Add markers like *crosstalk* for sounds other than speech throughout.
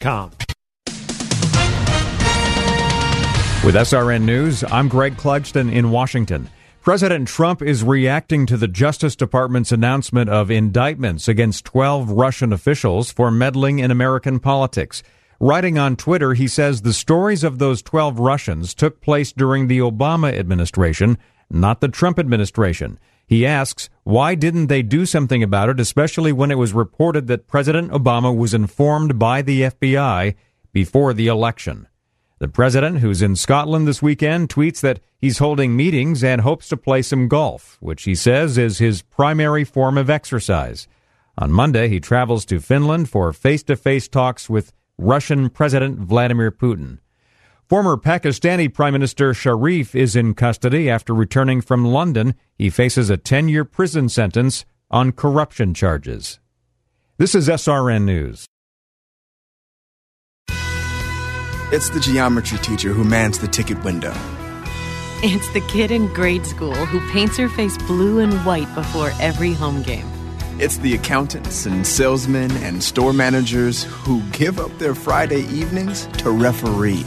Com. With SRN News, I'm Greg Clugston in Washington. President Trump is reacting to the Justice Department's announcement of indictments against 12 Russian officials for meddling in American politics. Writing on Twitter, he says the stories of those 12 Russians took place during the Obama administration, not the Trump administration. He asks, why didn't they do something about it, especially when it was reported that President Obama was informed by the FBI before the election? The president, who's in Scotland this weekend, tweets that he's holding meetings and hopes to play some golf, which he says is his primary form of exercise. On Monday, he travels to Finland for face to face talks with Russian President Vladimir Putin. Former Pakistani Prime Minister Sharif is in custody after returning from London. He faces a 10 year prison sentence on corruption charges. This is SRN News. It's the geometry teacher who mans the ticket window. It's the kid in grade school who paints her face blue and white before every home game. It's the accountants and salesmen and store managers who give up their Friday evenings to referee.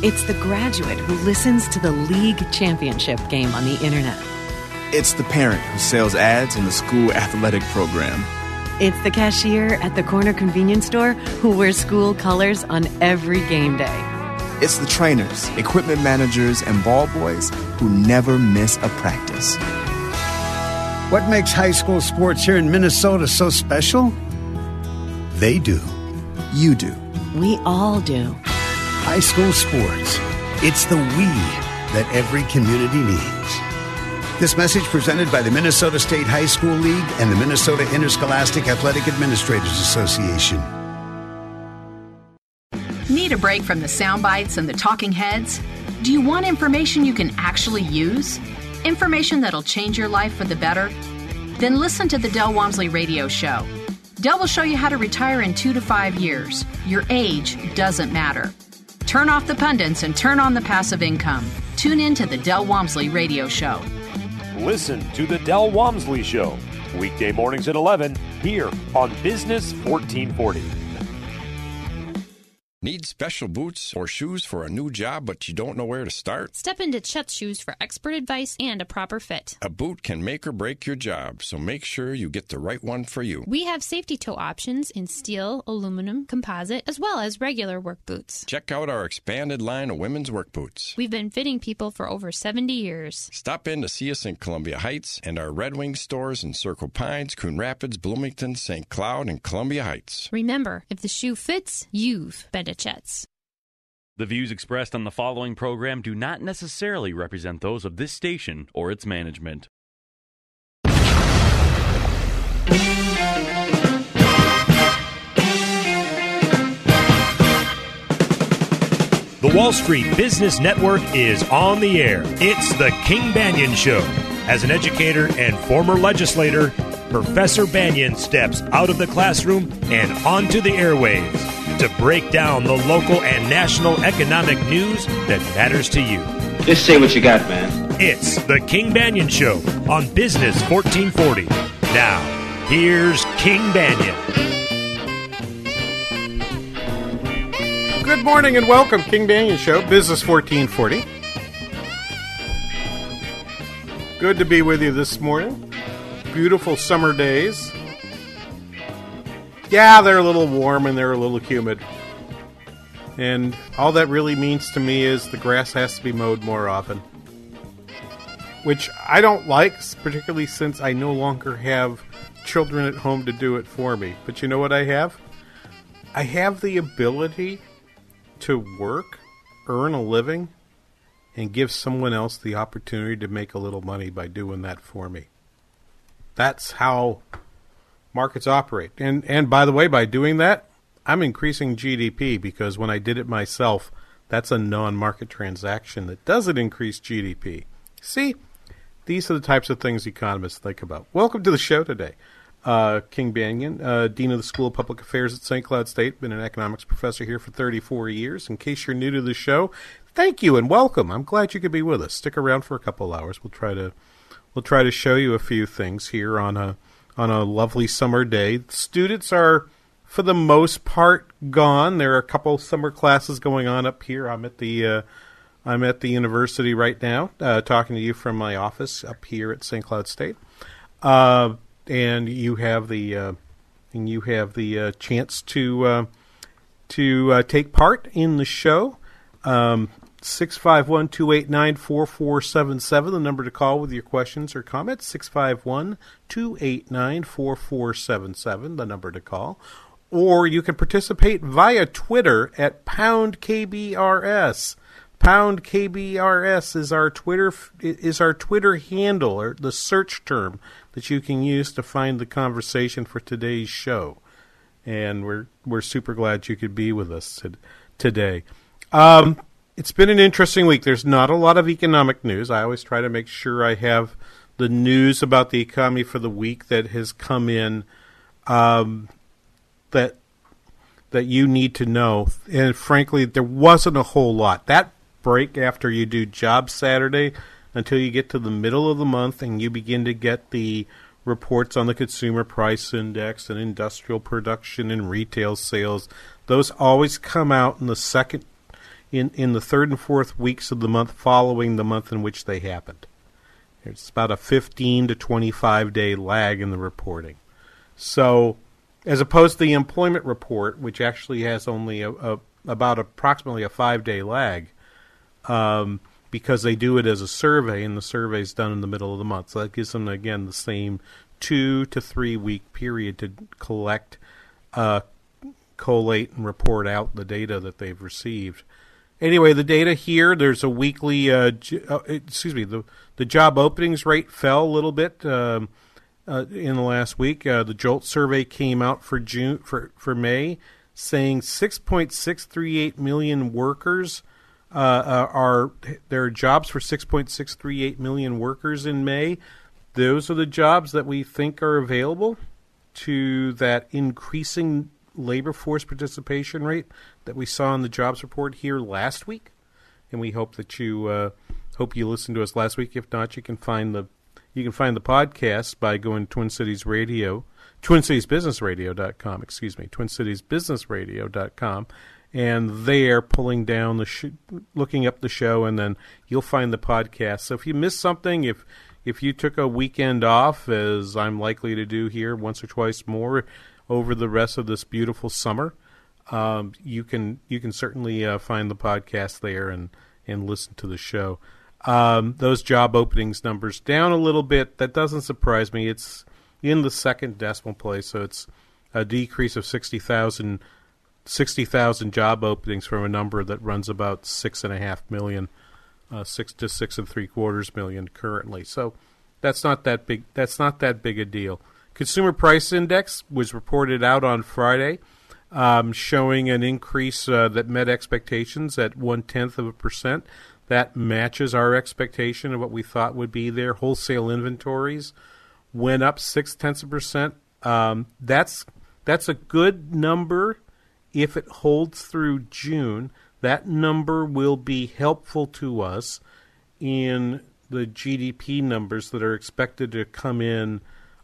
It's the graduate who listens to the league championship game on the internet. It's the parent who sells ads in the school athletic program. It's the cashier at the corner convenience store who wears school colors on every game day. It's the trainers, equipment managers, and ball boys who never miss a practice. What makes high school sports here in Minnesota so special? They do. You do. We all do. High school sports. It's the we that every community needs. This message presented by the Minnesota State High School League and the Minnesota Interscholastic Athletic Administrators Association. Need a break from the sound bites and the talking heads? Do you want information you can actually use? Information that'll change your life for the better? Then listen to the Del Walmsley Radio Show. Del will show you how to retire in two to five years. Your age doesn't matter. Turn off the pundits and turn on the passive income. Tune in to the Del Walmsley Radio Show. Listen to The Del Walmsley Show, weekday mornings at 11, here on Business 1440. Need special boots or shoes for a new job, but you don't know where to start? Step into Chet's Shoes for expert advice and a proper fit. A boot can make or break your job, so make sure you get the right one for you. We have safety toe options in steel, aluminum, composite, as well as regular work boots. Check out our expanded line of women's work boots. We've been fitting people for over 70 years. Stop in to see us in Columbia Heights and our Red Wing stores in Circle Pines, Coon Rapids, Bloomington, St. Cloud, and Columbia Heights. Remember, if the shoe fits, you've been to Chet's. The views expressed on the following program do not necessarily represent those of this station or its management. The Wall Street Business Network is on the air. It's the King Banaian Show. As an educator and former legislator, Professor Banaian steps out of the classroom and onto the airwaves to break down the local and national economic news that matters to you. Just say what you got, man. It's the King Banaian Show on Business 1440. Now, here's King Banaian. Good morning and welcome, King Banaian Show, Business 1440. Good to be with you this morning. Beautiful summer days. Yeah, they're a little warm and they're a little humid. And all that really means to me is the grass has to be mowed more often. Which I don't like, particularly since I no longer have children at home to do it for me. But you know what I have? I have the ability to work, earn a living, and give someone else the opportunity to make a little money by doing that for me. That's how markets operate. And and by the way, by doing that, I'm increasing GDP because when I did it myself, that's a non-market transaction that doesn't increase GDP. See, these are the types of things economists think about. Welcome to the show today. Uh, King Banaian, uh, Dean of the School of Public Affairs at St. Cloud State, been an economics professor here for 34 years. In case you're new to the show, thank you and welcome. I'm glad you could be with us. Stick around for a couple hours. We'll try to we'll try to show you a few things here on a on a lovely summer day. Students are for the most part gone. There are a couple summer classes going on up here. I'm at the uh, I'm at the university right now, uh, talking to you from my office up here at St. Cloud State, uh, and you have the uh, and you have the uh, chance to uh, to take part in the show. Um, 651 289 4477, the number to call with your questions or comments. 651 289 4477, the number to call or you can participate via Twitter at pound KBRS. Pound KBRS is our Twitter is our Twitter handle or the search term that you can use to find the conversation for today's show. And we're we're super glad you could be with us today. Um, it's been an interesting week. There's not a lot of economic news. I always try to make sure I have the news about the economy for the week that has come in um, that that you need to know. And frankly, there wasn't a whole lot. That break after you do Job Saturday until you get to the middle of the month and you begin to get the reports on the consumer price index and industrial production and retail sales. Those always come out in the second in in the third and fourth weeks of the month following the month in which they happened. It's about a 15 to 25 day lag in the reporting. So as opposed to the employment report, which actually has only a, a about approximately a five day lag, um, because they do it as a survey, and the survey is done in the middle of the month. So that gives them again the same two to three week period to collect, uh, collate, and report out the data that they've received. Anyway, the data here. There's a weekly. Uh, uh, excuse me. The the job openings rate fell a little bit. Um, uh, in the last week. Uh, the JOLT survey came out for June for for May, saying 6.638 million workers uh, uh, are there are jobs for 6.638 million workers in May. Those are the jobs that we think are available to that increasing labor force participation rate that we saw in the jobs report here last week. And we hope that you uh, hope you listened to us last week. If not, you can find the you can find the podcast by going to Twin Cities Radio, TwinCitiesBusinessRadio.com, excuse me, TwinCitiesBusinessRadio.com, and there pulling down the, sh- looking up the show, and then you'll find the podcast. So if you missed something, if if you took a weekend off, as I'm likely to do here once or twice more over the rest of this beautiful summer, um, you can you can certainly uh, find the podcast there and and listen to the show. Um, those job openings numbers down a little bit. That doesn't surprise me. It's in the second decimal place, so it's a decrease of 60,000 60, job openings from a number that runs about six and a half million, uh, six to six and three quarters million currently. So that's not that big. That's not that big a deal. Consumer Price Index was reported out on Friday, um, showing an increase uh, that met expectations at one tenth of a percent. That matches our expectation of what we thought would be there. Wholesale inventories went up six tenths of percent. Um, that's that's a good number if it holds through June. That number will be helpful to us in the GDP numbers that are expected to come in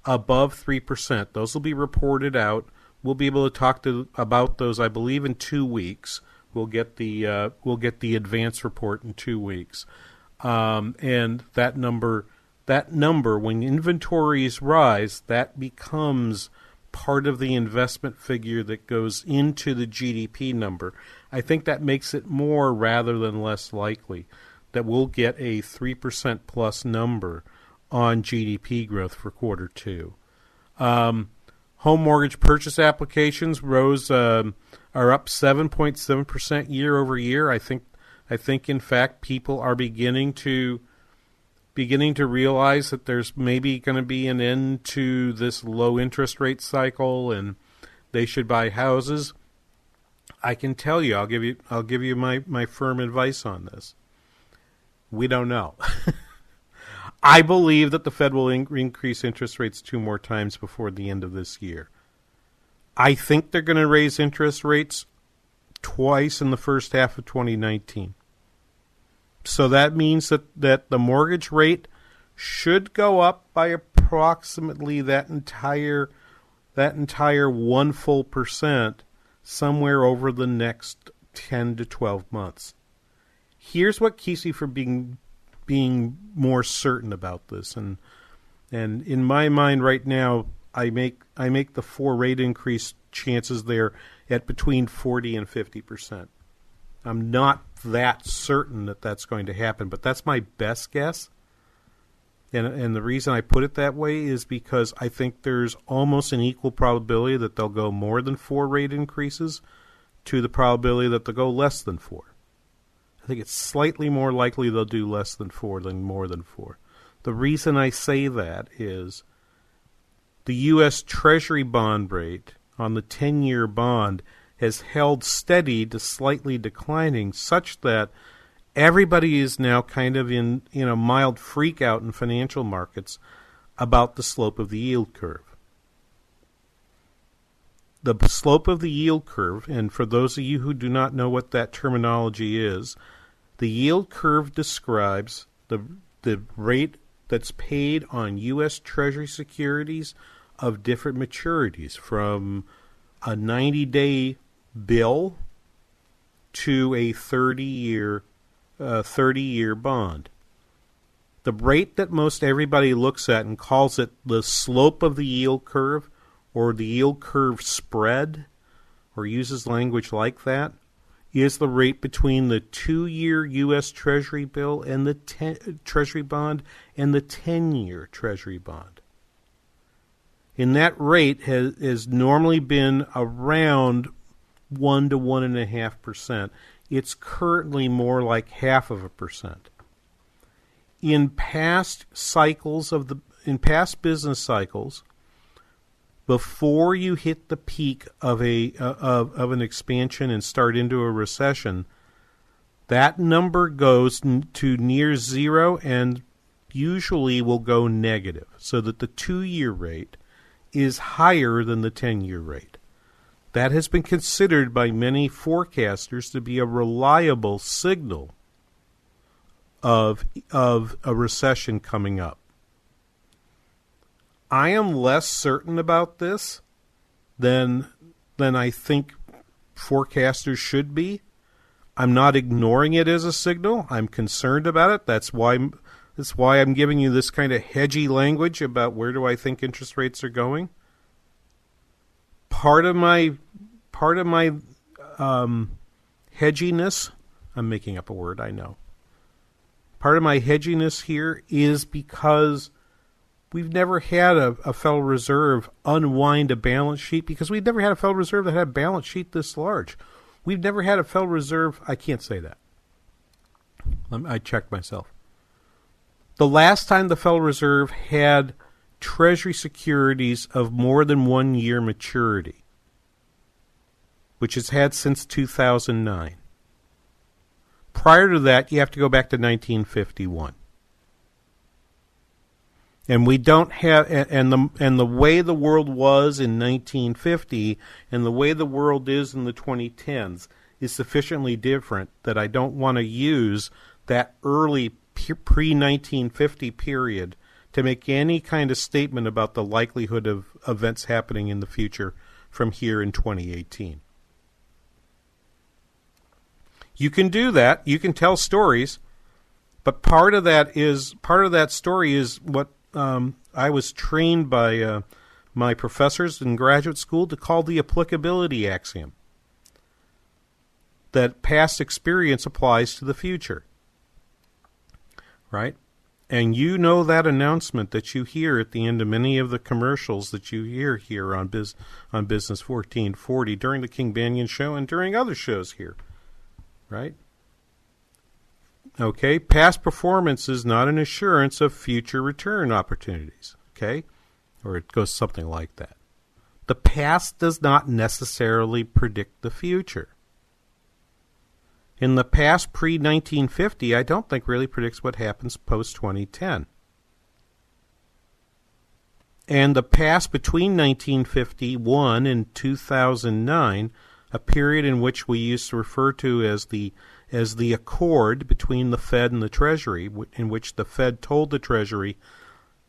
above 3%. Those will be reported out. We'll be able to talk to, about those, I believe, in two weeks. We'll get the uh, we'll get the advance report in two weeks, um, and that number that number when inventories rise, that becomes part of the investment figure that goes into the GDP number. I think that makes it more rather than less likely that we'll get a 3% plus number on GDP growth for quarter two. Um, home mortgage purchase applications rose um, are up 7.7% year over year. I think I think in fact people are beginning to beginning to realize that there's maybe going to be an end to this low interest rate cycle and they should buy houses. I can tell you, I'll give you, I'll give you my, my firm advice on this. We don't know. *laughs* I believe that the Fed will in- increase interest rates two more times before the end of this year. I think they're going to raise interest rates twice in the first half of 2019. So that means that, that the mortgage rate should go up by approximately that entire that entire one full percent somewhere over the next 10 to 12 months. Here's what keeps me from being being more certain about this and and in my mind right now I make I make the four rate increase chances there at between 40 and 50 percent. I'm not that certain that that's going to happen, but that's my best guess. And and the reason I put it that way is because I think there's almost an equal probability that they'll go more than four rate increases to the probability that they'll go less than four. I think it's slightly more likely they'll do less than four than more than four. The reason I say that is the U.S. Treasury bond rate on the 10 year bond has held steady to slightly declining, such that everybody is now kind of in, in a mild freak out in financial markets about the slope of the yield curve. The slope of the yield curve, and for those of you who do not know what that terminology is, the yield curve describes the the rate that's paid on U.S. Treasury securities of different maturities, from a 90 day bill to a 30 year uh, 30 year bond. The rate that most everybody looks at and calls it the slope of the yield curve or the yield curve spread or uses language like that is the rate between the two year U.S. Treasury bill and the ten, Treasury bond and the 10 year Treasury bond. And that rate has, has normally been around 1 to 1.5%. It's currently more like half of a percent. In past cycles of the in past business cycles, before you hit the peak of a uh, of of an expansion and start into a recession, that number goes n- to near zero and usually will go negative, so that the two-year rate is higher than the 10-year rate. That has been considered by many forecasters to be a reliable signal of of a recession coming up. I am less certain about this than than I think forecasters should be. I'm not ignoring it as a signal. I'm concerned about it. That's why that's why I'm giving you this kind of hedgy language about where do I think interest rates are going. Part of my part of my um, hedginess, I'm making up a word, I know. Part of my hedginess here is because we've never had a, a, Federal Reserve unwind a balance sheet because we've never had a Federal Reserve that had a balance sheet this large. We've never had a Federal Reserve. I can't say that. I checked myself. The last time the Federal Reserve had Treasury securities of more than one year maturity, which it's had since 2009. Prior to that, you have to go back to 1951 and we don't have and the and the way the world was in 1950 and the way the world is in the 2010s is sufficiently different that I don't want to use that early pre 1950 period to make any kind of statement about the likelihood of events happening in the future from here in 2018. You can do that. You can tell stories, but part of that is part of that story is what um, I was trained by uh, my professors in graduate school to call the applicability axiom that past experience applies to the future. Right? And you know that announcement that you hear at the end of many of the commercials that you hear here on Biz on Business 1440 during the King Banaian show and during other shows here. Right? Okay, past performance is not an assurance of future return opportunities. Okay, or it goes something like that. The past does not necessarily predict the future. in the past pre 1950, I don't think really predicts what happens post 2010. And the past between 1951 and 2009, a period in which we used to refer to as the as the accord between the Fed and the Treasury, in which the Fed told the Treasury,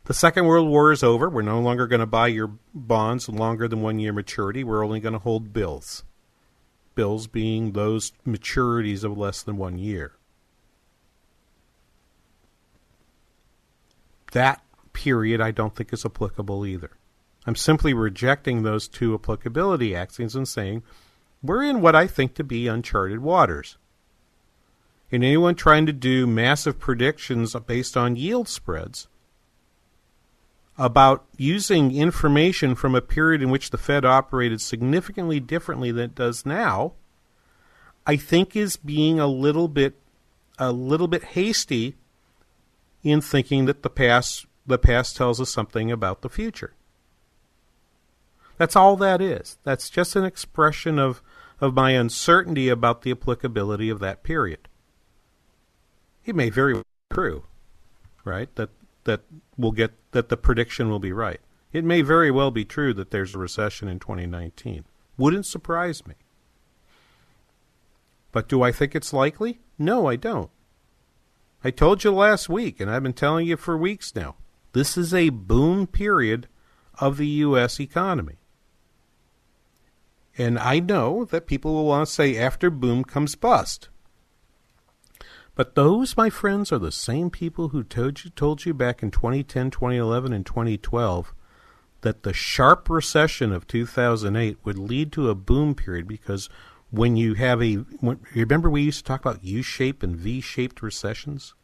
the Second World War is over. We're no longer going to buy your bonds longer than one year maturity. We're only going to hold bills. Bills being those maturities of less than one year. That period I don't think is applicable either. I'm simply rejecting those two applicability axioms and saying we're in what I think to be uncharted waters. And anyone trying to do massive predictions based on yield spreads about using information from a period in which the Fed operated significantly differently than it does now, I think is being a little bit a little bit hasty in thinking that the past the past tells us something about the future. That's all that is. That's just an expression of, of my uncertainty about the applicability of that period. It may very well be true, right? That that will get that the prediction will be right. It may very well be true that there's a recession in 2019. Wouldn't surprise me. But do I think it's likely? No, I don't. I told you last week, and I've been telling you for weeks now. This is a boom period of the U.S. economy. And I know that people will want to say after boom comes bust. But those, my friends, are the same people who told you, told you back in 2010, 2011, and 2012 that the sharp recession of 2008 would lead to a boom period because when you have a. When, remember, we used to talk about U shaped and V shaped recessions?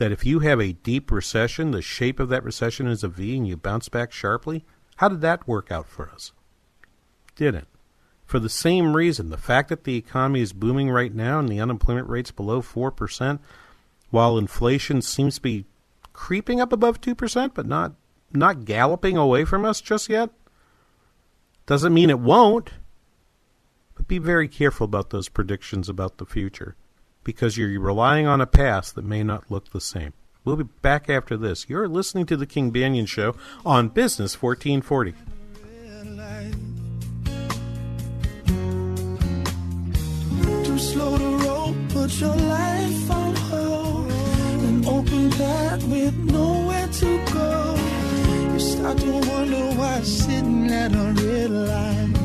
that if you have a deep recession, the shape of that recession is a V and you bounce back sharply? How did that work out for us? Didn't. For the same reason, the fact that the economy is booming right now and the unemployment rate's below 4%, while inflation seems to be creeping up above 2%, but not, not galloping away from us just yet, doesn't mean it won't. But be very careful about those predictions about the future because you're relying on a past that may not look the same. We'll be back after this. You're listening to The King Banaian Show on Business 1440. Slow to roll, put your life on hold. An open path with nowhere to go. You start to wonder why sitting at a red light.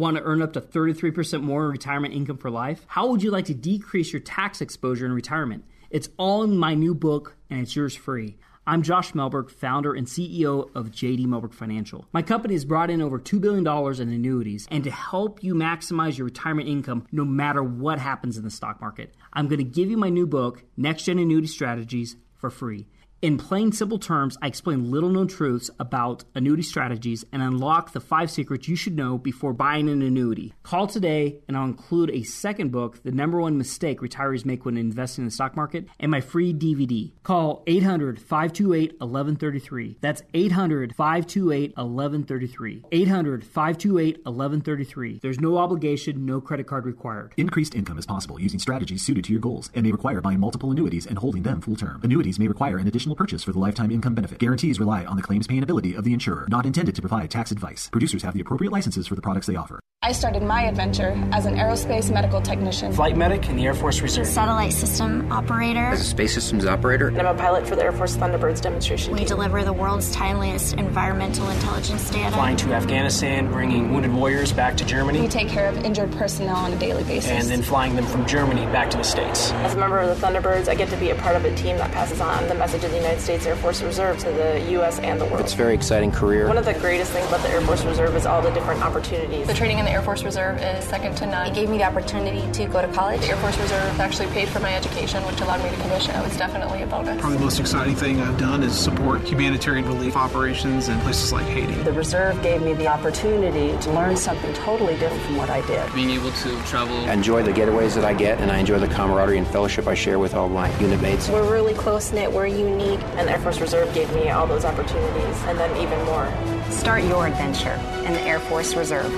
Want to earn up to 33% more in retirement income for life? How would you like to decrease your tax exposure in retirement? It's all in my new book, and it's yours free. I'm Josh Mellberg, founder and CEO of JD Mellberg Financial. My company has brought in over $2 billion in annuities and to help you maximize your retirement income no matter what happens in the stock market. I'm going to give you my new book, Next Gen Annuity Strategies, for free. In plain, simple terms, I explain little known truths about annuity strategies and unlock the five secrets you should know before buying an annuity. Call today, and I'll include a second book, The Number One Mistake Retirees Make When Investing in the Stock Market, and my free DVD. Call 800 528 1133. That's 800 528 1133. 800 528 1133. There's no obligation, no credit card required. Increased income is possible using strategies suited to your goals and may require buying multiple annuities and holding them full term. Annuities may require an additional purchase for the lifetime income benefit. Guarantees rely on the claims paying ability of the insurer, not intended to provide tax advice. Producers have the appropriate licenses for the products they offer. I started my adventure as an aerospace medical technician. Flight medic in the Air Force Reserve. Satellite system operator. As a space systems operator. And I'm a pilot for the Air Force Thunderbirds demonstration. We team. deliver the world's timeliest environmental intelligence data. Flying to Afghanistan, bringing wounded warriors back to Germany. We take care of injured personnel on a daily basis. And then flying them from Germany back to the States. As a member of the Thunderbirds, I get to be a part of a team that passes on the message of the United States Air Force Reserve to the U.S. and the world. It's a very exciting career. One of the greatest things about the Air Force Reserve is all the different opportunities. The training in the the Air Force Reserve is second to none. It gave me the opportunity to go to college. The Air Force Reserve actually paid for my education, which allowed me to commission. It was definitely a bonus. Probably the most exciting thing I've done is support humanitarian relief operations in places like Haiti. The reserve gave me the opportunity to learn something totally different from what I did. Being able to travel. I enjoy the getaways that I get, and I enjoy the camaraderie and fellowship I share with all my unit mates. We're really close knit, we're unique, and the Air Force Reserve gave me all those opportunities, and then even more. Start your adventure in the Air Force Reserve.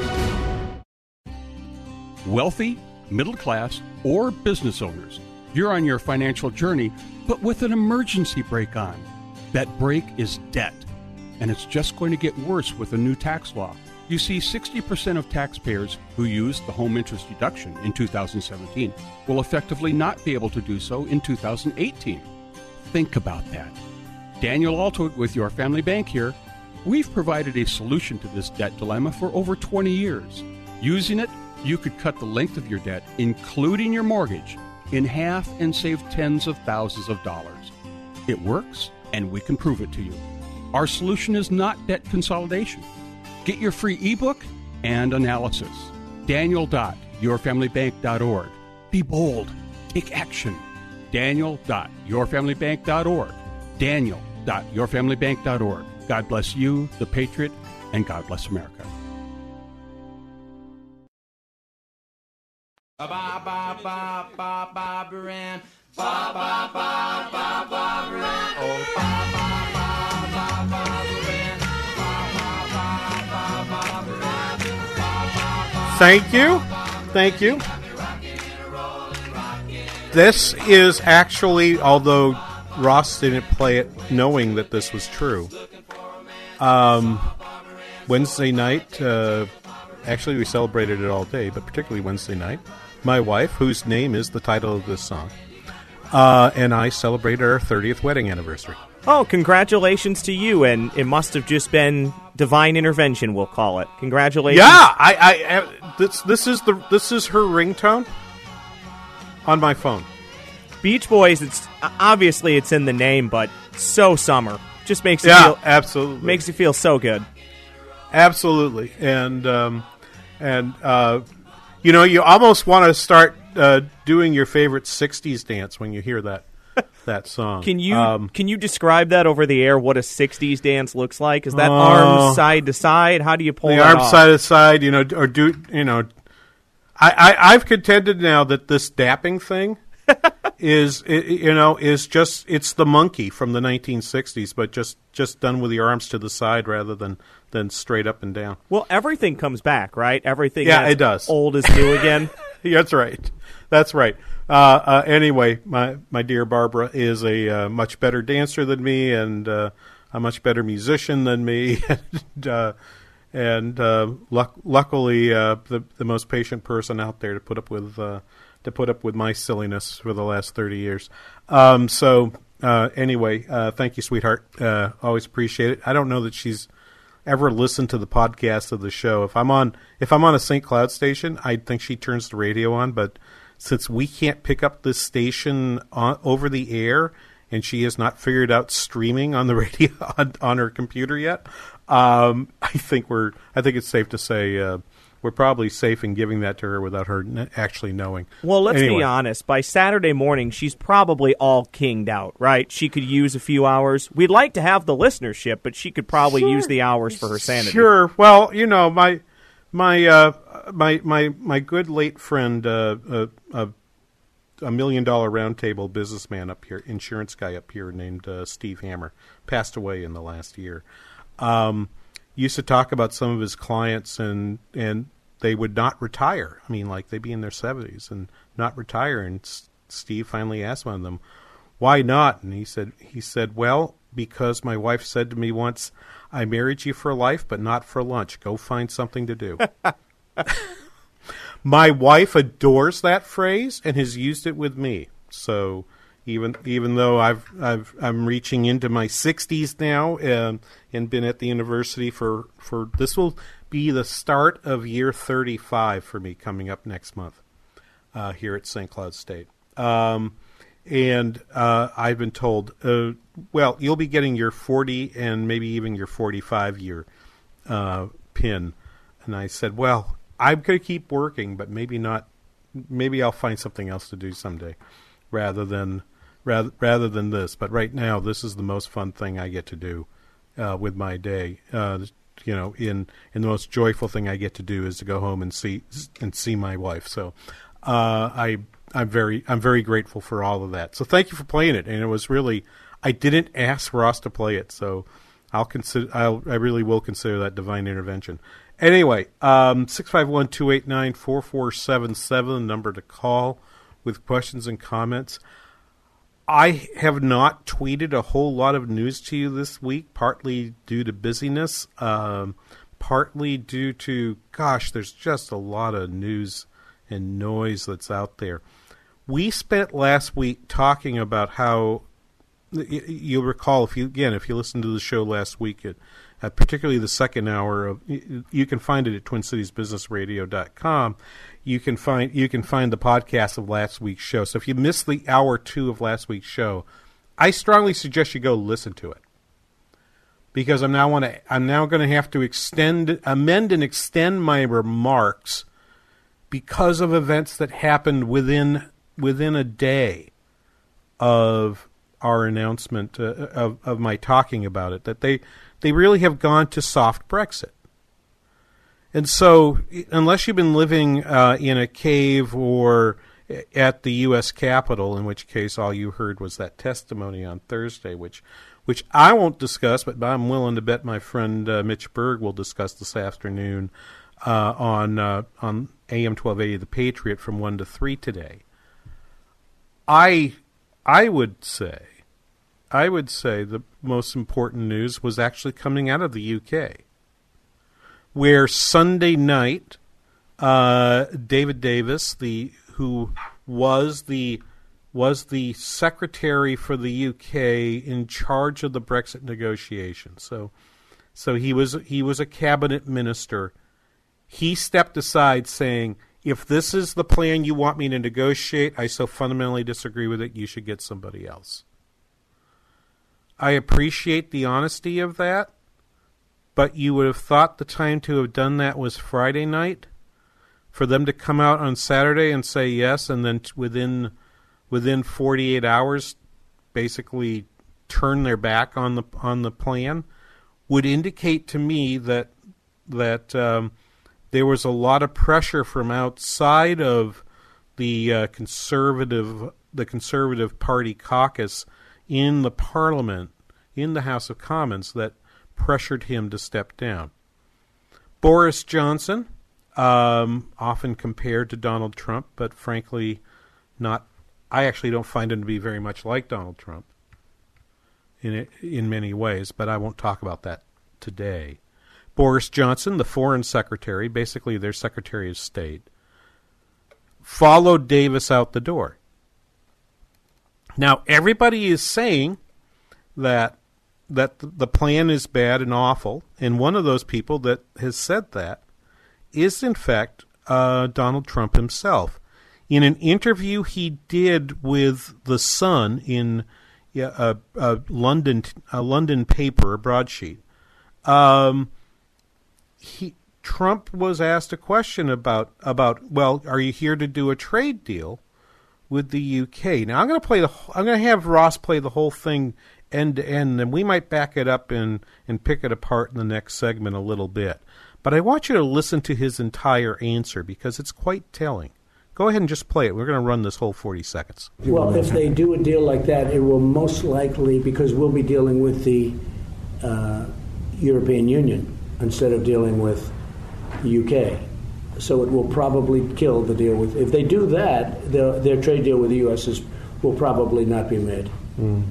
Wealthy, middle class, or business owners, you're on your financial journey, but with an emergency brake on. That brake is debt, and it's just going to get worse with a new tax law. You see, 60% of taxpayers who used the home interest deduction in 2017 will effectively not be able to do so in 2018. Think about that. Daniel Altwood with Your Family Bank here. We've provided a solution to this debt dilemma for over 20 years. Using it, you could cut the length of your debt, including your mortgage, in half and save tens of thousands of dollars. It works, and we can prove it to you. Our solution is not debt consolidation. Get your free ebook and analysis. Daniel.yourfamilybank.org. Be bold. Take action. Daniel.yourfamilybank.org. Daniel.yourfamilybank.org. God bless you, the patriot, and God bless America. Ba ba ba ba ba Baran. Ba ba ba ba ba Baran. Oh ba ba ba ba ba Baran. Ba ba ba ba ba Baran. Ba ba ba. Thank you. Thank you. This is actually, although Ross didn't play it knowing that this was true. Um, Wednesday night, uh, actually, we celebrated it all day, but particularly Wednesday night. My wife, whose name is the title of this song, uh, and I celebrated our 30th wedding anniversary. Oh, congratulations to you, and it must have just been divine intervention. We'll call it. Congratulations. Yeah, I, I, I this, this is the this is her ringtone on my phone. Beach Boys. It's obviously it's in the name, but so summer just makes Yeah, you feel absolutely makes you feel so good. Absolutely, and um, and uh, you know, you almost want to start uh, doing your favorite '60s dance when you hear that *laughs* that song. Can you Um, can you describe that over the air? What a '60s dance looks like? Is that arms side to side? How do you pull the arm off? side to side, you know, or do you know? I, I I've contended now that this dapping thing *laughs* is i- i- you know is just it's the monkey from the 1960s, but just just done with the arms to the side rather than than straight up and down. Well, everything comes back, right? Everything. Yeah, it does. Old is new again. *laughs* That's right. That's right. Uh, uh, anyway, my my dear Barbara is a uh, much better dancer than me, and uh, a much better musician than me, *laughs* and, uh, and uh, luck- luckily uh, the the most patient person out there to put up with uh, to put up with my silliness for the last thirty years. Um, so uh, anyway, uh, thank you, sweetheart. Uh, always appreciate it. I don't know that she's ever listened to the podcast of the show. If I'm on if I'm on a St. Cloud station, I think she turns the radio on, but since we can't pick up this station on, over the air and she has not figured out streaming on the *laughs* radio on, on her computer yet, um, I think we're I think it's safe to say uh, we're probably safe in giving that to her without her n- actually knowing. Well, let's Anyway. be honest. By Saturday morning, she's probably all kinged out, right? She could use a few hours. We'd like to have the listenership, but she could probably Sure. use the hours for her sanity. Sure. Well, you know, my my uh, my my my good late friend, uh, uh, uh, a million dollar roundtable businessman up here, insurance guy up here named uh, Steve Hammer, passed away in the last year. Um, used to talk about some of his clients and and they would not retire. I mean, like they'd be in their seventies and not retire. And S- Steve finally asked one of them, "Why not?" And he said, "He said, well, because my wife said to me once." I married you for life, but not for lunch. Go find something to do. *laughs* My wife adores that phrase and has used it with me. So even even though I've I've I'm reaching into my 60s now um, and been at the university for for this will be the start of year 35 for me coming up next month uh, here at St. Cloud State. Um, and uh, I've been told, uh, well, you'll be getting your 40 and maybe even your 45 year uh, pin. And I said, well, I'm going to keep working, but maybe not. Maybe I'll find something else to do someday, rather than rather rather than this. But right now, this is the most fun thing I get to do uh, with my day. Uh, you know, in in the most joyful thing I get to do is to go home and see and see my wife. So, uh, I I'm very I'm very grateful for all of that. So thank you for playing it. And it was really I didn't ask Ross to play it, so I'll consider I'll, I really will consider that divine intervention. Anyway, um, 651-289-4477 number to call with questions and comments. I have not tweeted a whole lot of news to you this week, partly due to busyness, um, partly due to, gosh, there's just a lot of news and noise that's out there. We spent last week talking about how you'll recall if you again if you listened to the show last week, it, uh, particularly the second hour of you can find it at twincitiesbusinessradio.com. You can find you can find the podcast of last week's show. So if you missed the hour two of last week's show, I strongly suggest you go listen to it because I'm now want to I'm now going to have to extend amend and extend my remarks because of events that happened within within a day of our announcement uh, of of my talking about it that they they really have gone to soft Brexit. And so, unless you've been living uh, in a cave or at the U.S. Capitol, in which case all you heard was that testimony on Thursday, which which I won't discuss, but I'm willing to bet my friend uh, Mitch Berg will discuss this afternoon uh, on uh, on AM 1280 The Patriot from one to three today. I I would say I would say the most important news was actually coming out of the UK, where Sunday night, uh, David Davis, the who was the was the secretary for the UK in charge of the Brexit negotiations. So, so he was he was a cabinet minister. He stepped aside, saying, "If this is the plan you want me to negotiate, I so fundamentally disagree with it. You should get somebody else." I appreciate the honesty of that, but you would have thought the time to have done that was Friday night. For them to come out on Saturday and say yes, and then within within 48 hours, basically turn their back on the on the plan, would indicate to me that that um, there was a lot of pressure from outside of the uh, conservative the conservative party caucus in the Parliament, in the House of Commons, that pressured him to step down. Boris Johnson, um, often compared to Donald Trump, but frankly, not. I actually don't find him to be very much like Donald Trump in in many ways, but I won't talk about that today. Boris Johnson, the foreign secretary, basically their secretary of state, followed Davis out the door. Now everybody is saying that that the plan is bad and awful, and one of those people that has said that is in fact uh, Donald Trump himself. In an interview he did with the Sun in a, a London a London paper, a broadsheet, um, he Trump was asked a question about about well, are you here to do a trade deal? With the UK. Now I'm going to play the I'm going to have Ross play the whole thing end to end, and we might back it up and and pick it apart in the next segment a little bit. But I want you to listen to his entire answer because it's quite telling. Go ahead and just play it. We're going to run this whole 40 seconds. Well, if they do a deal like that, it will most likely, because we'll be dealing with the uh, European Union instead of dealing with the UK so it will probably kill the deal with. If they do that, their, their trade deal with the U.S. Is, will probably not be made. Mm.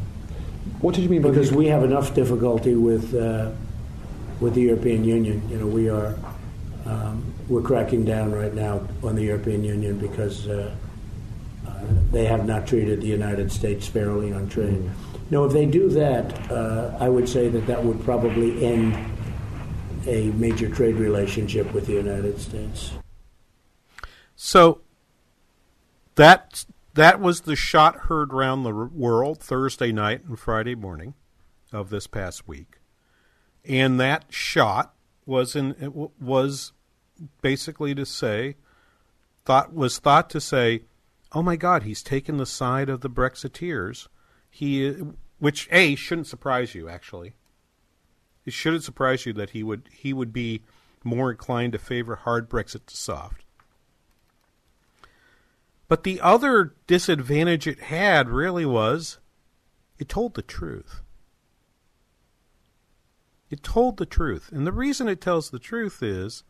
What did you mean? Because we have enough difficulty with uh, with the European Union. You know, we are um, we're cracking down right now on the European Union because uh, uh, they have not treated the United States fairly on trade. Mm. No, if they do that, uh, I would say that that would probably end a major trade relationship with the United States. So that that was the shot heard round the world Thursday night and Friday morning of this past week, and that shot was in was basically to say, thought was thought to say, "Oh my God, he's taken the side of the Brexiteers." He, which a shouldn't surprise you. Actually, it shouldn't surprise you that he would he would be more inclined to favor hard Brexit to soft. But the other disadvantage it had really was it told the truth. It told the truth. And the reason it tells the truth is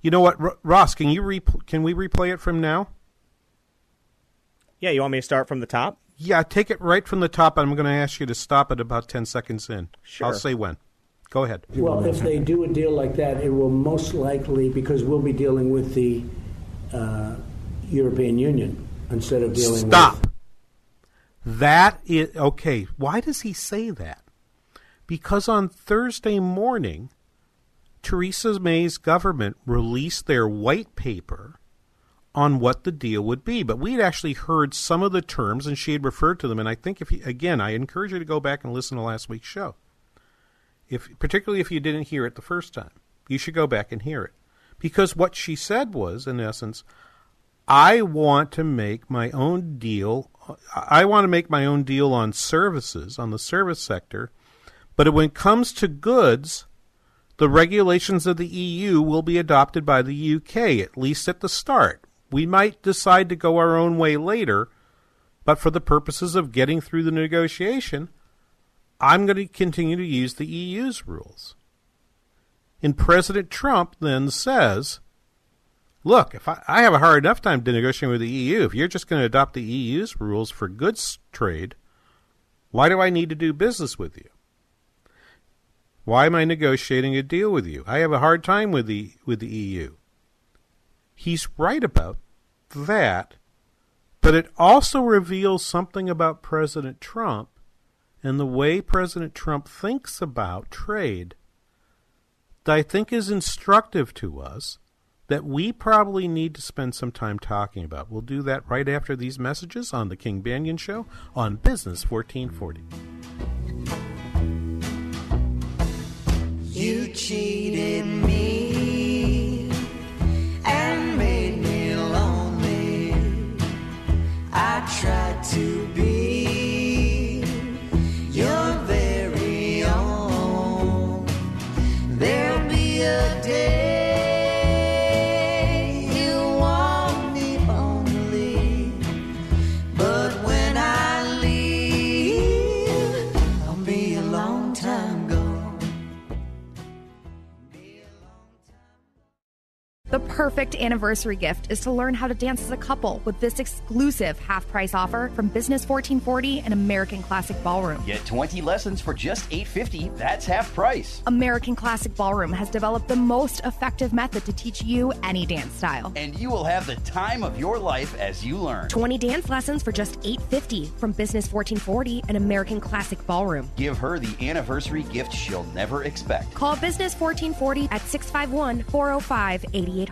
you know what, R- Ross, can you re- can we replay it from now? Yeah, you want me to start from the top? Yeah, take it right from the top. I'm going to ask you to stop at about 10 seconds in. Sure. I'll say when. Go ahead. Well, if they do a deal like that, it will most likely, because we'll be dealing with the uh, European Union instead of dealing Stop. That is okay. Why does he say that? Because on Thursday morning, Theresa May's government released their white paper on what the deal would be. But we'd actually heard some of the terms, and she had referred to them. And I think if you, again, I encourage you to go back and listen to last week's show. If particularly if you didn't hear it the first time, you should go back and hear it because what she said was, in essence, I want to make my own deal. I want to make my own deal on services, on the service sector. But when it comes to goods, the regulations of the EU will be adopted by the UK, at least at the start. We might decide to go our own way later, but for the purposes of getting through the negotiation, I'm going to continue to use the EU's rules. And President Trump then says, look, if I, I have a hard enough time negotiating with the EU, if you're just going to adopt the EU's rules for goods trade, why do I need to do business with you? Why am I negotiating a deal with you? I have a hard time with the with the EU. He's right about that, but it also reveals something about President Trump and the way President Trump thinks about trade that I think is instructive to us that we probably need to spend some time talking about. We'll do that right after these messages on the King Banaian Show on Business 1440. You cheated me and made me lonely. I tried to be time perfect anniversary gift is to learn how to dance as a couple with this exclusive half price offer from Business 1440 and American Classic Ballroom. Get 20 lessons for just $8.50. That's half price. American Classic Ballroom has developed the most effective method to teach you any dance style. And you will have the time of your life as you learn. 20 dance lessons for just $8.50 from Business 1440 and American Classic Ballroom. Give her the anniversary gift she'll never expect. Call Business 1440 at 651 405 8800.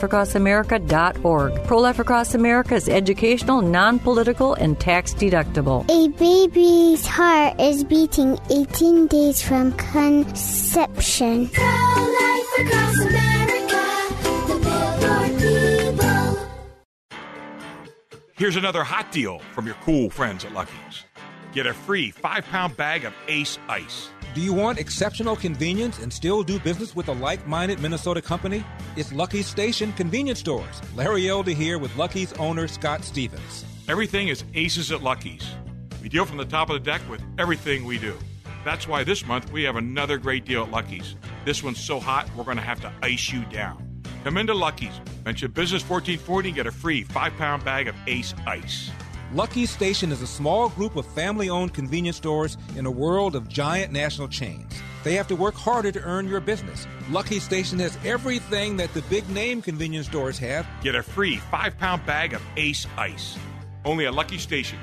prolifeacrossamerica.org. Pro Life Across America is educational, non political, and tax deductible. A baby's heart is beating 18 days from conception. Pro-life across America, the Billboard people. Here's another hot deal from your cool friends at Lucky's. Get a free five pound bag of Ace Ice. Do you want exceptional convenience and still do business with a like minded Minnesota company? It's Lucky's Station Convenience Stores. Larry Elder here with Lucky's owner, Scott Stevens. Everything is Aces at Lucky's. We deal from the top of the deck with everything we do. That's why this month we have another great deal at Lucky's. This one's so hot, we're going to have to ice you down. Come into Lucky's, Mention Business 1440 and get a free five pound bag of Ace Ice. Lucky Station is a small group of family owned convenience stores in a world of giant national chains. They have to work harder to earn your business. Lucky Station has everything that the big name convenience stores have. Get a free five pound bag of Ace Ice. Only at Lucky Stations.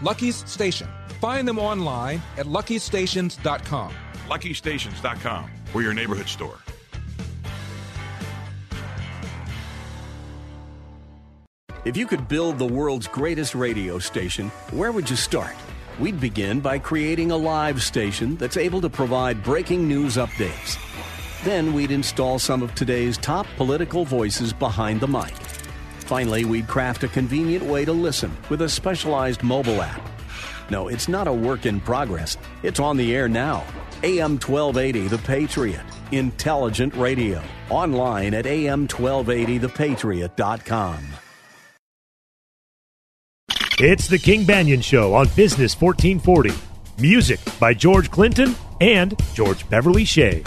Lucky's Station. Find them online at luckystations.com. LuckyStations.com. We're your neighborhood store. If you could build the world's greatest radio station, where would you start? We'd begin by creating a live station that's able to provide breaking news updates. Then we'd install some of today's top political voices behind the mic. Finally, we'd craft a convenient way to listen with a specialized mobile app. No, it's not a work in progress. It's on the air now. AM 1280 The Patriot. Intelligent radio. Online at am1280thepatriot.com. It's the King Banaian Show on Business 1440. Music by George Clinton and George Beverly Shea.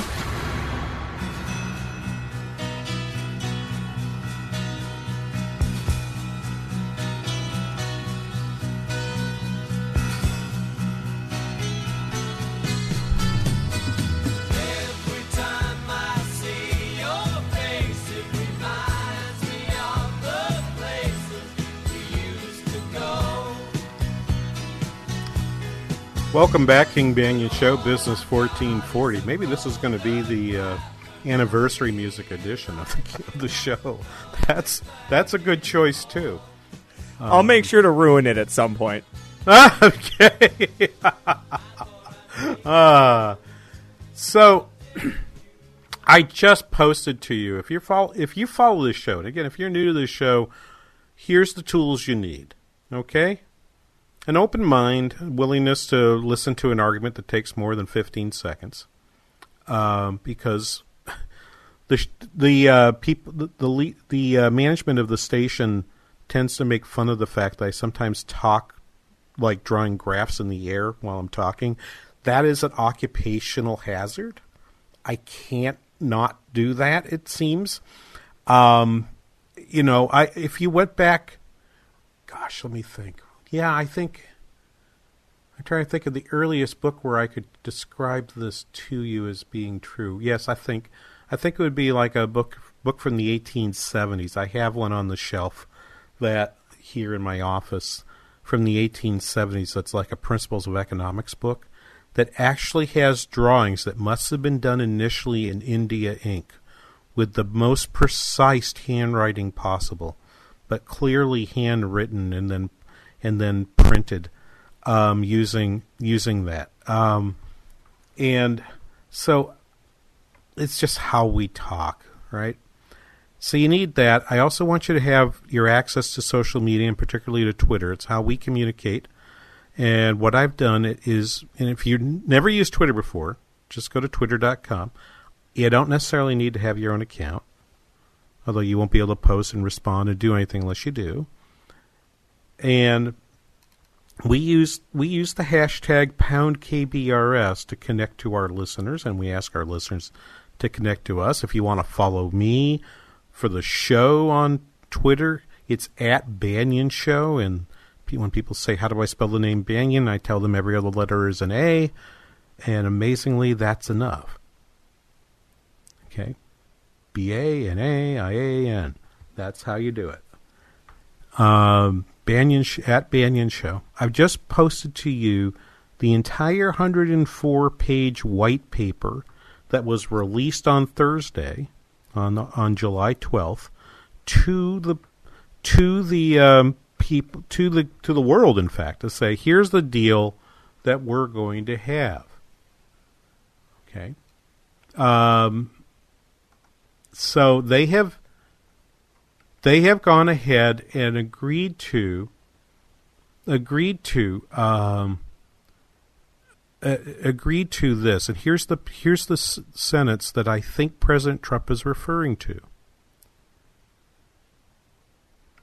Welcome back, King Banaian Show, Business 1440. Maybe this is going to be the uh, anniversary music edition of the, of the, show. That's that's a good choice too. Um, I'll make sure to ruin it at some point. *laughs* okay. *laughs* uh, so *clears throat* I just posted to you if you follow if you follow this show, and again, if you're new to this show, here's the tools you need. Okay an open mind, willingness to listen to an argument that takes more than 15 seconds, um, because the the uh, people the the, the uh, management of the station tends to make fun of the fact that I sometimes talk like drawing graphs in the air while I'm talking. That is an occupational hazard. I can't not do that. It seems. Um, you know, I if you went back, gosh, let me think yeah, I think I'm trying to think of the earliest book where I could describe this to you as being true. Yes, I think I think it would be like a book book from the 1870s. I have one on the shelf that here in my office from the 1870s that's like a principles of economics book that actually has drawings that must have been done initially in India ink with the most precise handwriting possible, but clearly handwritten and then and then printed um, using using that. Um, and so it's just how we talk, right? So you need that. I also want you to have your access to social media and particularly to Twitter. It's how we communicate. And what I've done is, and if you never used Twitter before, just go to twitter.com. You don't necessarily need to have your own account, although you won't be able to post and respond and do anything unless you do and we use we use the hashtag pound KBRS to connect to our listeners, and we ask our listeners to connect to us. If you want to follow me for the show on Twitter, it's at Banaian Show. And when people say, "How do I spell the name Banaian?" I tell them every other letter is an A, and amazingly, that's enough. Okay, B A N A I A N. That's how you do it. Um, Banaian at Banaian Show. I've just posted to you the entire 104 page white paper that was released on Thursday, on on July 12th, to the to the um, people to the to the world. In fact, to say here's the deal that we're going to have. Okay. Um, so they have they have gone ahead and agreed to agreed to um, uh, agreed to this, and here's the here's the s- sentence that I think President Trump is referring to.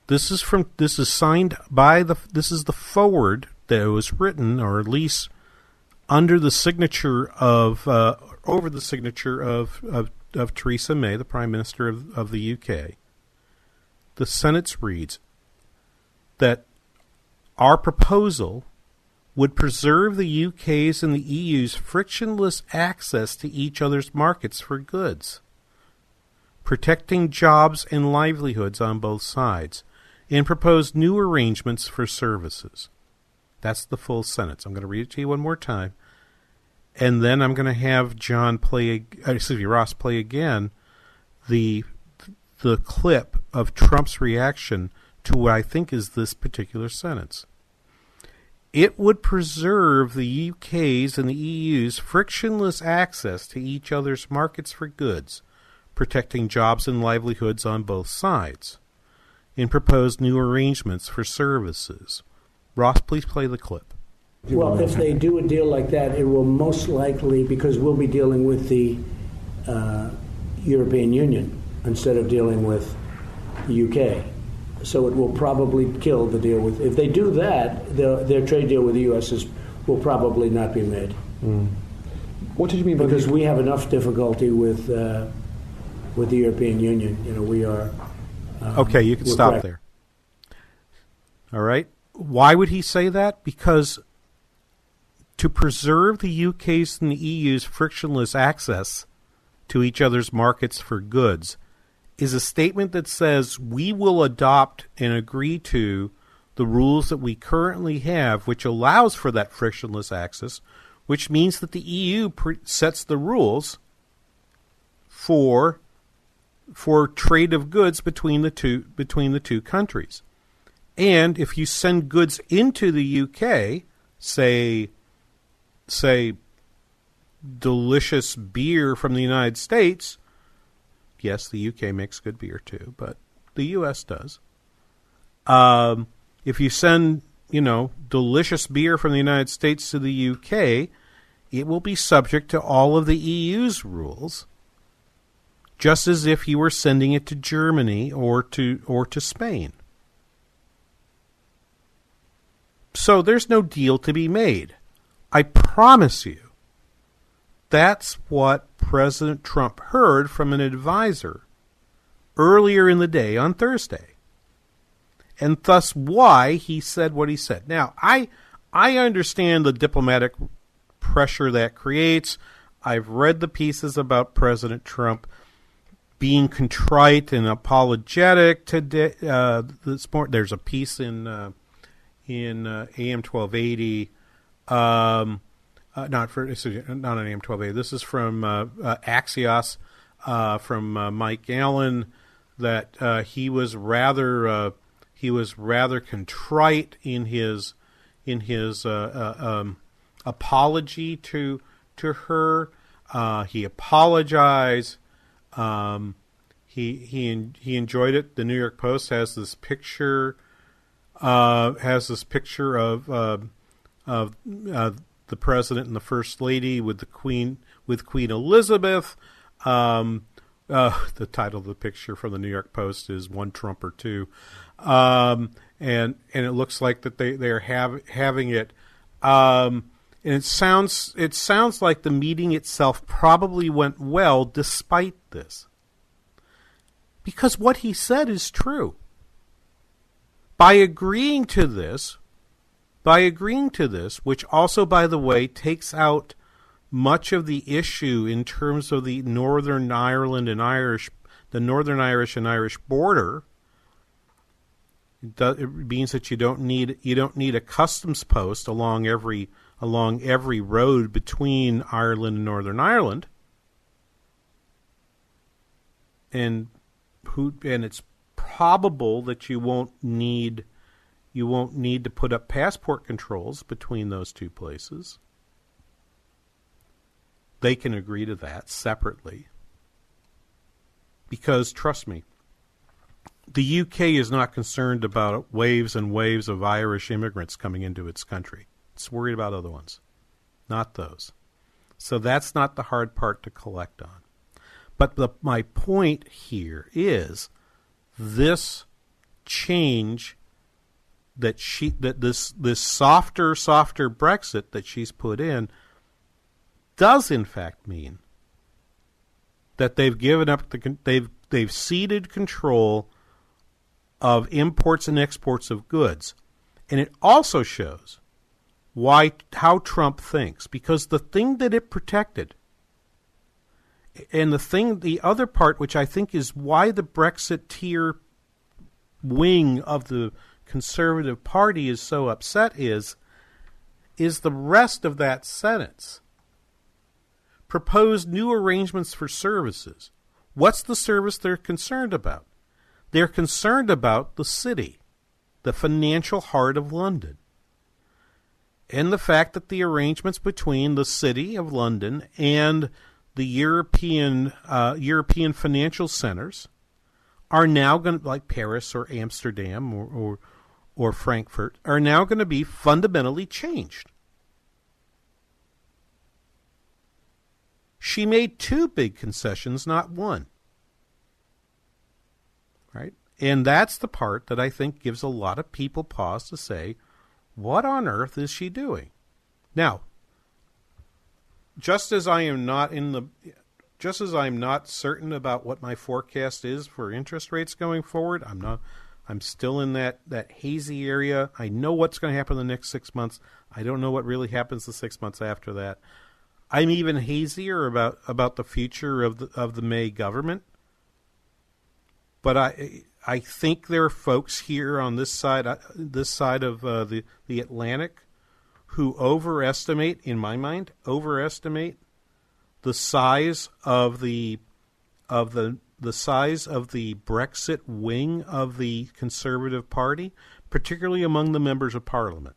This is from this is signed by the this is the forward that was written, or at least under the signature of uh, over the signature of, of of Theresa May, the Prime Minister of, of the UK the sentence reads that our proposal would preserve the UK's and the EU's frictionless access to each other's markets for goods, protecting jobs and livelihoods on both sides, and propose new arrangements for services. That's the full sentence. I'm going to read it to you one more time. And then I'm going to have John play, uh, excuse me, Ross play again the the clip of Trump's reaction to what I think is this particular sentence. It would preserve the UK's and the EU's frictionless access to each other's markets for goods, protecting jobs and livelihoods on both sides, and propose new arrangements for services. Ross, please play the clip. Well, if they do a deal like that, it will most likely, because we'll be dealing with the uh, European Union instead of dealing with the UK. So it will probably kill the deal with. If they do that, their, their trade deal with the U.S. Is, will probably not be made. Mm. What did you mean by because the- we have enough difficulty with uh, with the European Union. You know, we are. um, Okay, you can stop there. All right. Why would he say that? Because to preserve the UK's and the EU's frictionless access to each other's markets for goods is a statement that says we will adopt and agree to the rules that we currently have, which allows for that frictionless access, which means that the EU pre- sets the rules for for trade of goods between the two between the two countries. And if you send goods into the UK, say say delicious beer from the United States, yes, the UK makes good beer too, but the US does. Um, if you send, you know, delicious beer from the United States to the UK, it will be subject to all of the EU's rules just as if you were sending it to Germany or to or to Spain. So there's no deal to be made. I promise you. That's what President Trump heard from an advisor earlier in the day on Thursday. And thus why he said what he said. Now, I I understand the diplomatic pressure that creates. I've read the pieces about President Trump being contrite and apologetic today. Uh, this morning, there's a piece in uh, in uh, AM twelve eighty. Um, uh, not for not on AM twelve eighty. This is from uh, uh, Axios uh, from uh, Mike Allen that uh, he was rather he was rather contrite in his in his um, apology to to her. Uh, he apologized. Um, he he he enjoyed it. The New York Post has this picture uh, has this picture of of the president and the first lady with the queen with Queen Elizabeth. Um, uh, *laughs* the title of the picture from the New York Post is "One Trump or Two. Um, and and it looks like that they they're have, having it. Um, and it sounds it sounds like the meeting itself probably went well despite this. Because what he said is true. By agreeing to this, by agreeing to this, which also by the way takes out much of the issue in terms of the Northern Ireland and Irish the Northern Irish and Irish border, it, means that you don't need you don't need a customs post along every along every road between Ireland and Northern Ireland. And who and it's probable that you won't need you won't need to put up passport controls between those two places. They can agree to that separately. Because trust me, the UK is not concerned about waves and waves of Irish immigrants coming into its country. It's worried about other ones, not those. So that's not the hard part to collect on. But the, my point here is this change that she that this this softer softer Brexit that she's put in does in fact mean that they've given up the they've they've ceded control of imports and exports of goods. And it also shows why how Trump thinks because the thing that it protected and the thing the other part which I think is why the Brexiteer wing of the conservative party is so upset is is the rest of that sentence. Proposed new arrangements for services. What's the service they're concerned about? They're concerned about the city the financial heart of London and the fact that the arrangements between the city of London and the European uh, European financial centers are now going to like Paris or Amsterdam or, or or Frankfurt are now going to be fundamentally changed. She made two big concessions, not one. Right? And that's the part that I think gives a lot of people pause to say, what on earth is she doing? Now, just as I am not in the just as I'm not certain about what my forecast is for interest rates going forward, I'm not I'm still in that, that hazy area. I know what's going to happen in the next six months. I don't know what really happens the six months after that. I'm even hazier about, about the future of the of the May government. But I I think there are folks here on this side uh, this side of uh, the the Atlantic who overestimate, in my mind, overestimate the size of the of the the size of the Brexit wing of the Conservative Party, particularly among the members of Parliament.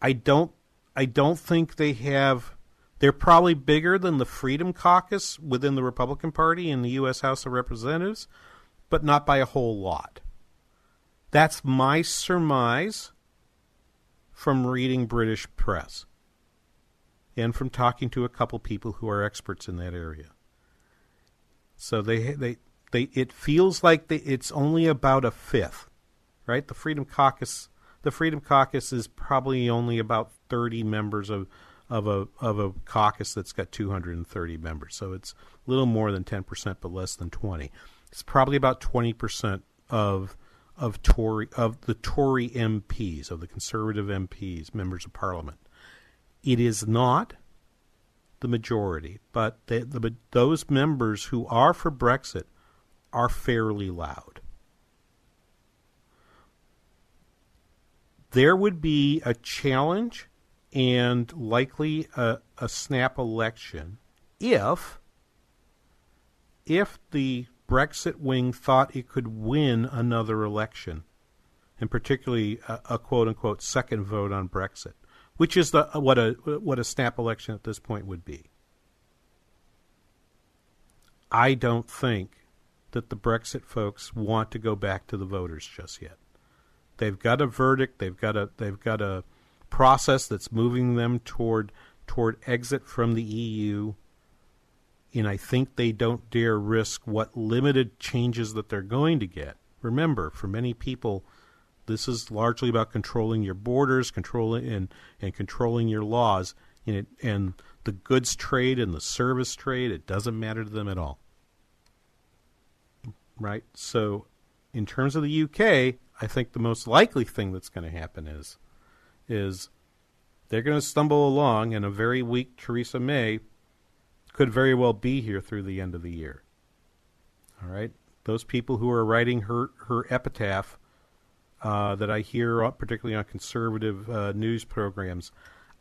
I don't I don't think they have they're probably bigger than the Freedom Caucus within the Republican Party in the US House of Representatives, but not by a whole lot. That's my surmise from reading British press and from talking to a couple people who are experts in that area. So they they they it feels like they, it's only about a fifth, right? The Freedom Caucus the Freedom Caucus is probably only about 30 members of of a of a caucus that's got 230 members. So it's a little more than 10% but less than 20. It's probably about 20% of of Tory of the Tory MPs, of the conservative MPs, members of parliament. It is not the majority, but the, those members who are for Brexit are fairly loud. There would be a challenge and likely a, a snap election if if the Brexit wing thought it could win another election, and particularly a, a quote unquote second vote on Brexit which is the what a what a snap election at this point would be. I don't think that the Brexit folks want to go back to the voters just yet. They've got a verdict. They've got a they've got a process that's moving them toward toward exit from the EU. And I think they don't dare risk what limited changes that they're going to get. Remember, for many people, this is largely about controlling your borders, controlling and, and controlling your laws. And, it, and the goods trade and the service trade, it doesn't matter to them at all. Right? So, in terms of the UK, I think the most likely thing that's going to happen is is they're going to stumble along, and a very weak Theresa May could very well be here through the end of the year. All right, those people who are writing her her epitaph uh, that I hear, uh, particularly on conservative uh, news programs,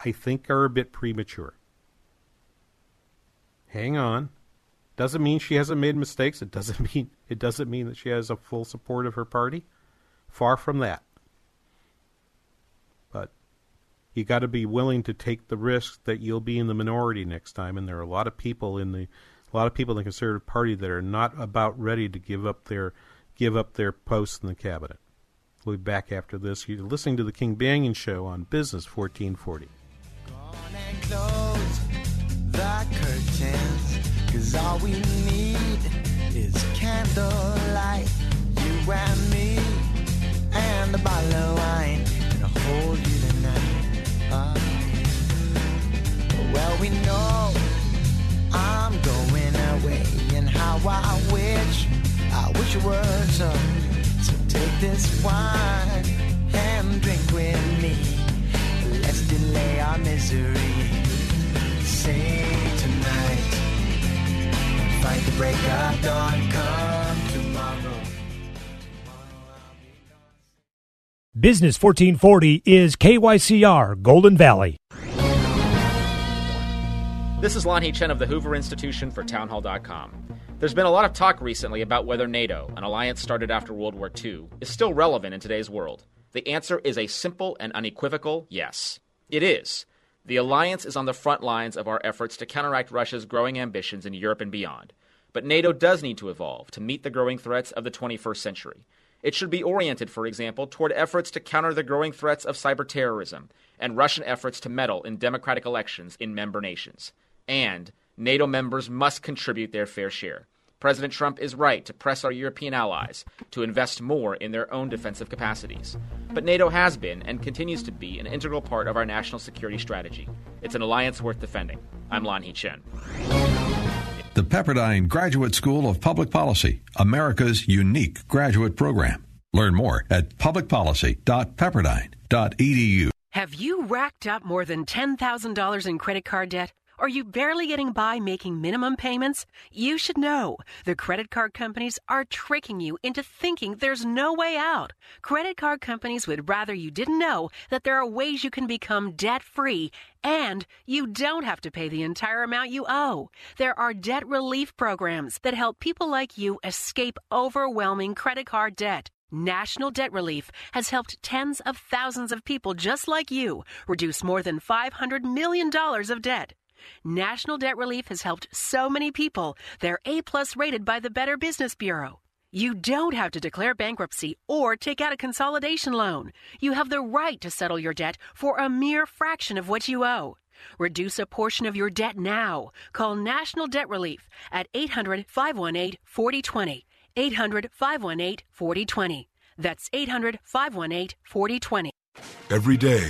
I think are a bit premature. Hang on. Doesn't mean she hasn't made mistakes. It doesn't *laughs* mean it doesn't mean that she has a full support of her party. Far from that. But you got to be willing to take the risk that you'll be in the minority next time, and there are a lot of people in the a lot of people in the Conservative Party that are not about ready to give up their give up their posts in the cabinet. We'll be back after this. You're listening to the King Banaian Show on Business 1440. Cause all we need is candlelight, you and me, and a bottle of wine, and I'll hold you tonight. Uh, well, we know I'm going away, and how I wish, I wish it Take this wine and drink with me. Let's delay our misery. Say tonight, fight the break of dawn. Come tomorrow. Business 1440 is KYCR Golden Valley. This is Lanhee Chen of the Hoover Institution for Townhall.com. There's been a lot of talk recently about whether NATO, an alliance started after World War II, is still relevant in today's world. The answer is a simple and unequivocal yes. It is. The alliance is on the front lines of our efforts to counteract Russia's growing ambitions in Europe and beyond. But NATO does need to evolve to meet the growing threats of the 21st century. It should be oriented, for example, toward efforts to counter the growing threats of cyber terrorism and Russian efforts to meddle in democratic elections in member nations. And NATO members must contribute their fair share. President Trump is right to press our European allies to invest more in their own defensive capacities. But NATO has been and continues to be an integral part of our national security strategy. It's an alliance worth defending. I'm Lanhee Chen. The Pepperdine Graduate School of Public Policy, America's unique graduate program. Learn more at publicpolicy.pepperdine.edu. Have you racked up more than $10,000 in credit card debt? Are you barely getting by making minimum payments? You should know the credit card companies are tricking you into thinking there's no way out. Credit card companies would rather you didn't know that there are ways you can become debt free and you don't have to pay the entire amount you owe. There are debt relief programs that help people like you escape overwhelming credit card debt. National Debt Relief has helped tens of thousands of people just like you reduce more than $500 million of debt. National Debt Relief has helped so many people. They're A plus rated by the Better Business Bureau. You don't have to declare bankruptcy or take out a consolidation loan. You have the right to settle your debt for a mere fraction of what you owe. Reduce a portion of your debt now. Call National Debt Relief at 800 518 4020. 800 518 4020. That's 800 518 4020. Every day,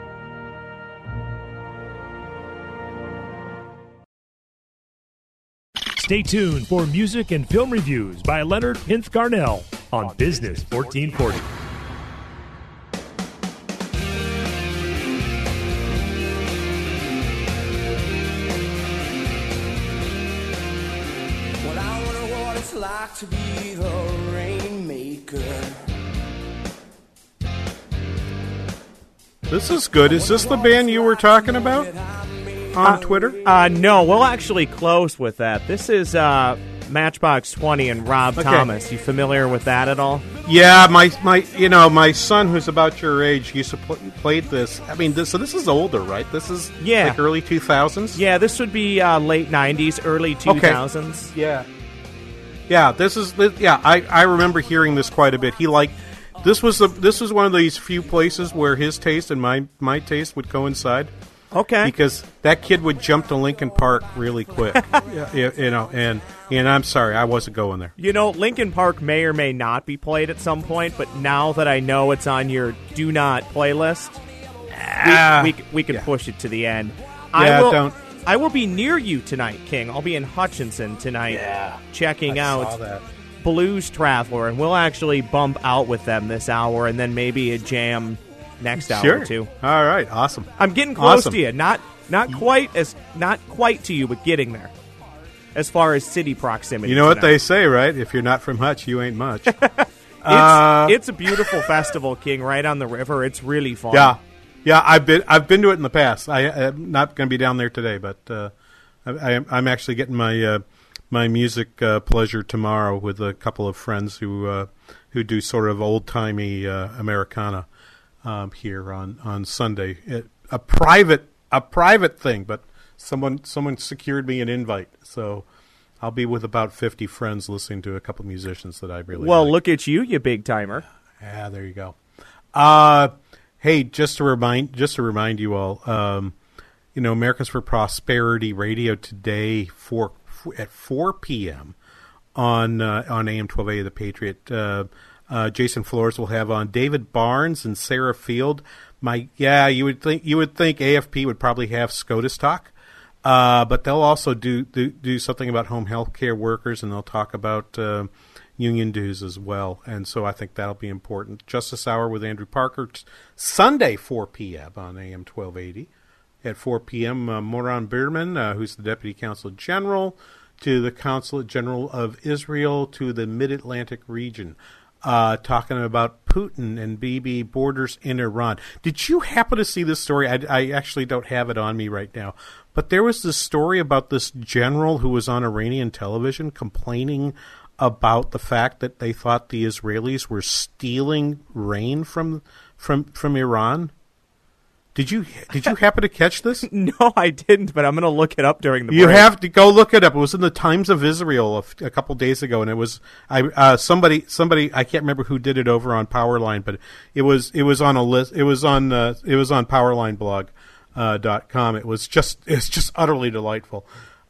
Stay tuned for music and film reviews by Leonard Pinth Garnell on Business 1440. Well, I wonder what it's like to be the rainmaker. This is good. Is this the band you were talking about on Twitter? Uh, no, we'll actually close with that. This is uh, Matchbox 20 and Rob Okay. Thomas. You familiar with that at all? Yeah, my my you know my son who's about your age used to pl- played this. I mean, this, so this is older, right? This is Yeah. like early two thousands. Yeah, this would be uh, late 90s, early 2000s. Yeah, yeah. This is yeah. I I remember hearing this quite a bit. He liked this was the this was one of these few places where his taste and my my taste would coincide. Okay, because that kid would jump to Linkin Park really quick. *laughs* yeah, you you know, and and I'm sorry, I wasn't going there. You know, Linkin Park may or may not be played at some point, but now that I know it's on your do not playlist, Ah, we, we, we can push it to the end. Yeah, I will, don't. I will be near you tonight, King. I'll be in Hutchinson tonight, checking I out. Blues Traveler, and we'll actually bump out with them this hour, and then maybe a jam next hour Sure. or two. All right, awesome. I'm getting close Awesome. to you. Not not quite as not quite to you, but getting there. As far as city proximity, You know what they say, right? If you're not from Hutch, you ain't much. *laughs* It's, Uh, it's a beautiful festival, King, right on the river. It's really fun. Yeah. Yeah, I've been I've been to it in the past. I, am not going to be down there today, but uh, I, am actually getting my uh, my music uh, pleasure tomorrow with a couple of friends who uh, who do sort of old timey uh, Americana um, here on on Sunday. It, a private a private thing, but someone someone secured me an invite, so I'll be with about fifty friends listening to a couple musicians that I really well. Like. Look at you, you big timer. Yeah, there you go. Uh, hey, just to remind just to remind you all, um, you know, Americans for Prosperity Radio today for at four p.m. on uh, on AM twelve A the Patriot. Uh, uh, Jason Flores will have on David Barnes and Sarah Field. My yeah, you would think you would think AFP would probably have SCOTUS talk. Uh, but they'll also do, do, do something about home health care workers, and they'll talk about uh, union dues as well. And so I think that'll be important. Justice Hour with Andrew Parker, Sunday, 4 p.m. on AM 1280. At 4 p.m., uh, Moran Bierman, uh, who's the Deputy Consul General to the Consulate General of Israel to the Mid Atlantic region uh, talking about Putin and Bibi borders in Iran. Did you happen to see this story? I, I, actually don't have it on me right now, but there was this story about this general who was on Iranian television complaining about the fact that they thought the Israelis were stealing rain from from from Iran. Did you did you happen to catch this? *laughs* no, I didn't. But I'm going to look it up during the. You break. have to go look it up. It was in the Times of Israel a couple days ago, and it was I uh, somebody somebody I can't remember who did it over on Powerline, but it was it was on a list. It was on uh, it was on Powerline uh, dot com. It was just *laughs* it's just utterly delightful.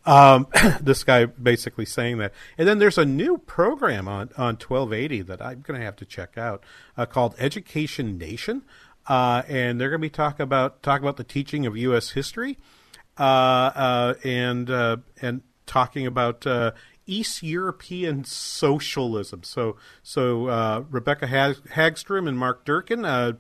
Um, *coughs* this guy basically saying that, and then there's a new program on on 1280 that I'm going to have to check out uh, called Education Nation uh, and they're going to be talking about talking about the teaching of U.S. history, uh, uh, and uh, and talking about uh, East European socialism. So so Rebecca Hag- Hagstrom and Mark Durkin, a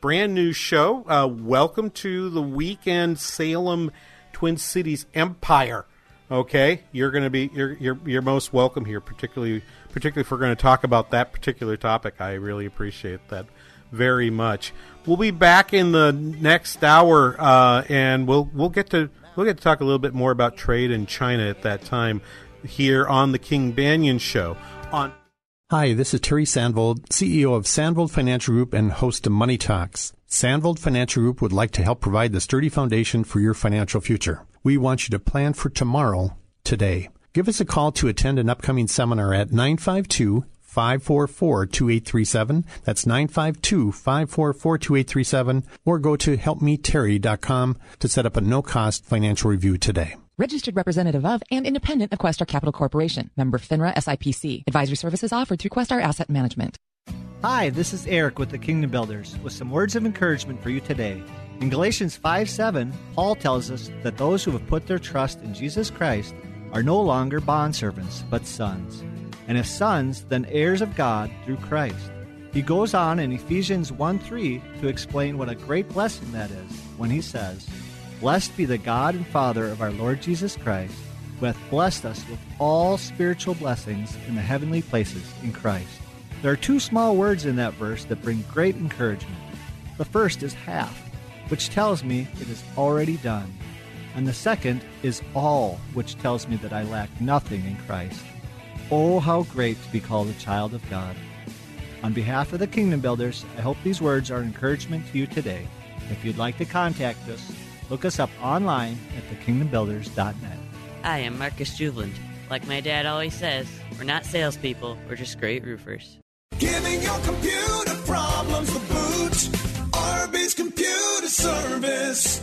brand new show. welcome to the weekend Salem Twin Cities Empire. Okay, you're going to be you're, you're you're most welcome here, particularly particularly if we're going to talk about that particular topic. I really appreciate that very much. We'll be back in the next hour, uh, and we'll we'll get to we'll get to talk a little bit more about trade in China at that time here on the King Banaian Show. On Hi, this is Terry Sandvold, CEO of Sandvold Financial Group and host of Money Talks. Sandvold Financial Group would like to help provide the sturdy foundation for your financial future. We want you to plan for tomorrow today. Give us a call to attend an upcoming seminar at 952 544 2837. That's 952 544 2837. Or go to helpmeterry.com to set up a no cost financial review today. Registered representative of and independent of Questar Capital Corporation. Member FINRA SIPC. Advisory services offered through Questar Asset Management. Hi, this is Eric with the Kingdom Builders with some words of encouragement for you today. In Galatians 5 7, Paul tells us that those who have put their trust in Jesus Christ are no longer bondservants, but sons and if sons, then heirs of God through Christ. He goes on in Ephesians 1 3 to explain what a great blessing that is when he says, Blessed be the God and Father of our Lord Jesus Christ, who hath blessed us with all spiritual blessings in the heavenly places in Christ. There are two small words in that verse that bring great encouragement. The first is half, which tells me it is already done. And the second is all, which tells me that I lack nothing in Christ. Oh, how great to be called a child of God. On behalf of the Kingdom Builders, I hope these words are encouragement to you today. If you'd like to contact us, look us up online at thekingdombuilders.net. I am Marcus Juveland. Like my dad always says, we're not salespeople, we're just great roofers. Giving your computer problems the boot. RB's Computer Service.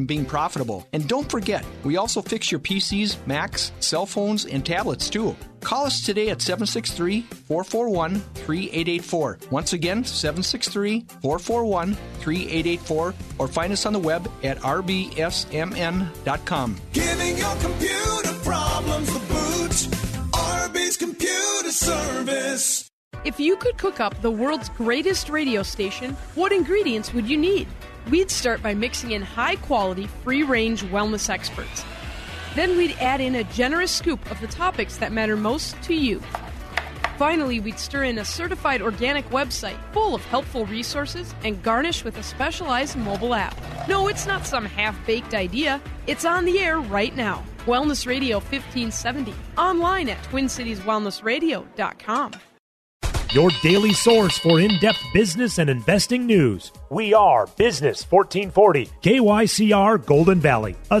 on being profitable. And don't forget, we also fix your PCs, Macs, cell phones, and tablets too. Call us today at 763 441 3884. Once again, 763 441 3884, or find us on the web at rbsmn.com. Giving your computer problems the boot. RB's Computer Service. If you could cook up the world's greatest radio station, what ingredients would you need? We'd start by mixing in high quality, free range wellness experts. Then we'd add in a generous scoop of the topics that matter most to you. Finally, we'd stir in a certified organic website full of helpful resources and garnish with a specialized mobile app. No, it's not some half baked idea, it's on the air right now. Wellness Radio 1570, online at TwinCitiesWellnessRadio.com. Your daily source for in depth business and investing news. We are Business 1440, KYCR Golden Valley. A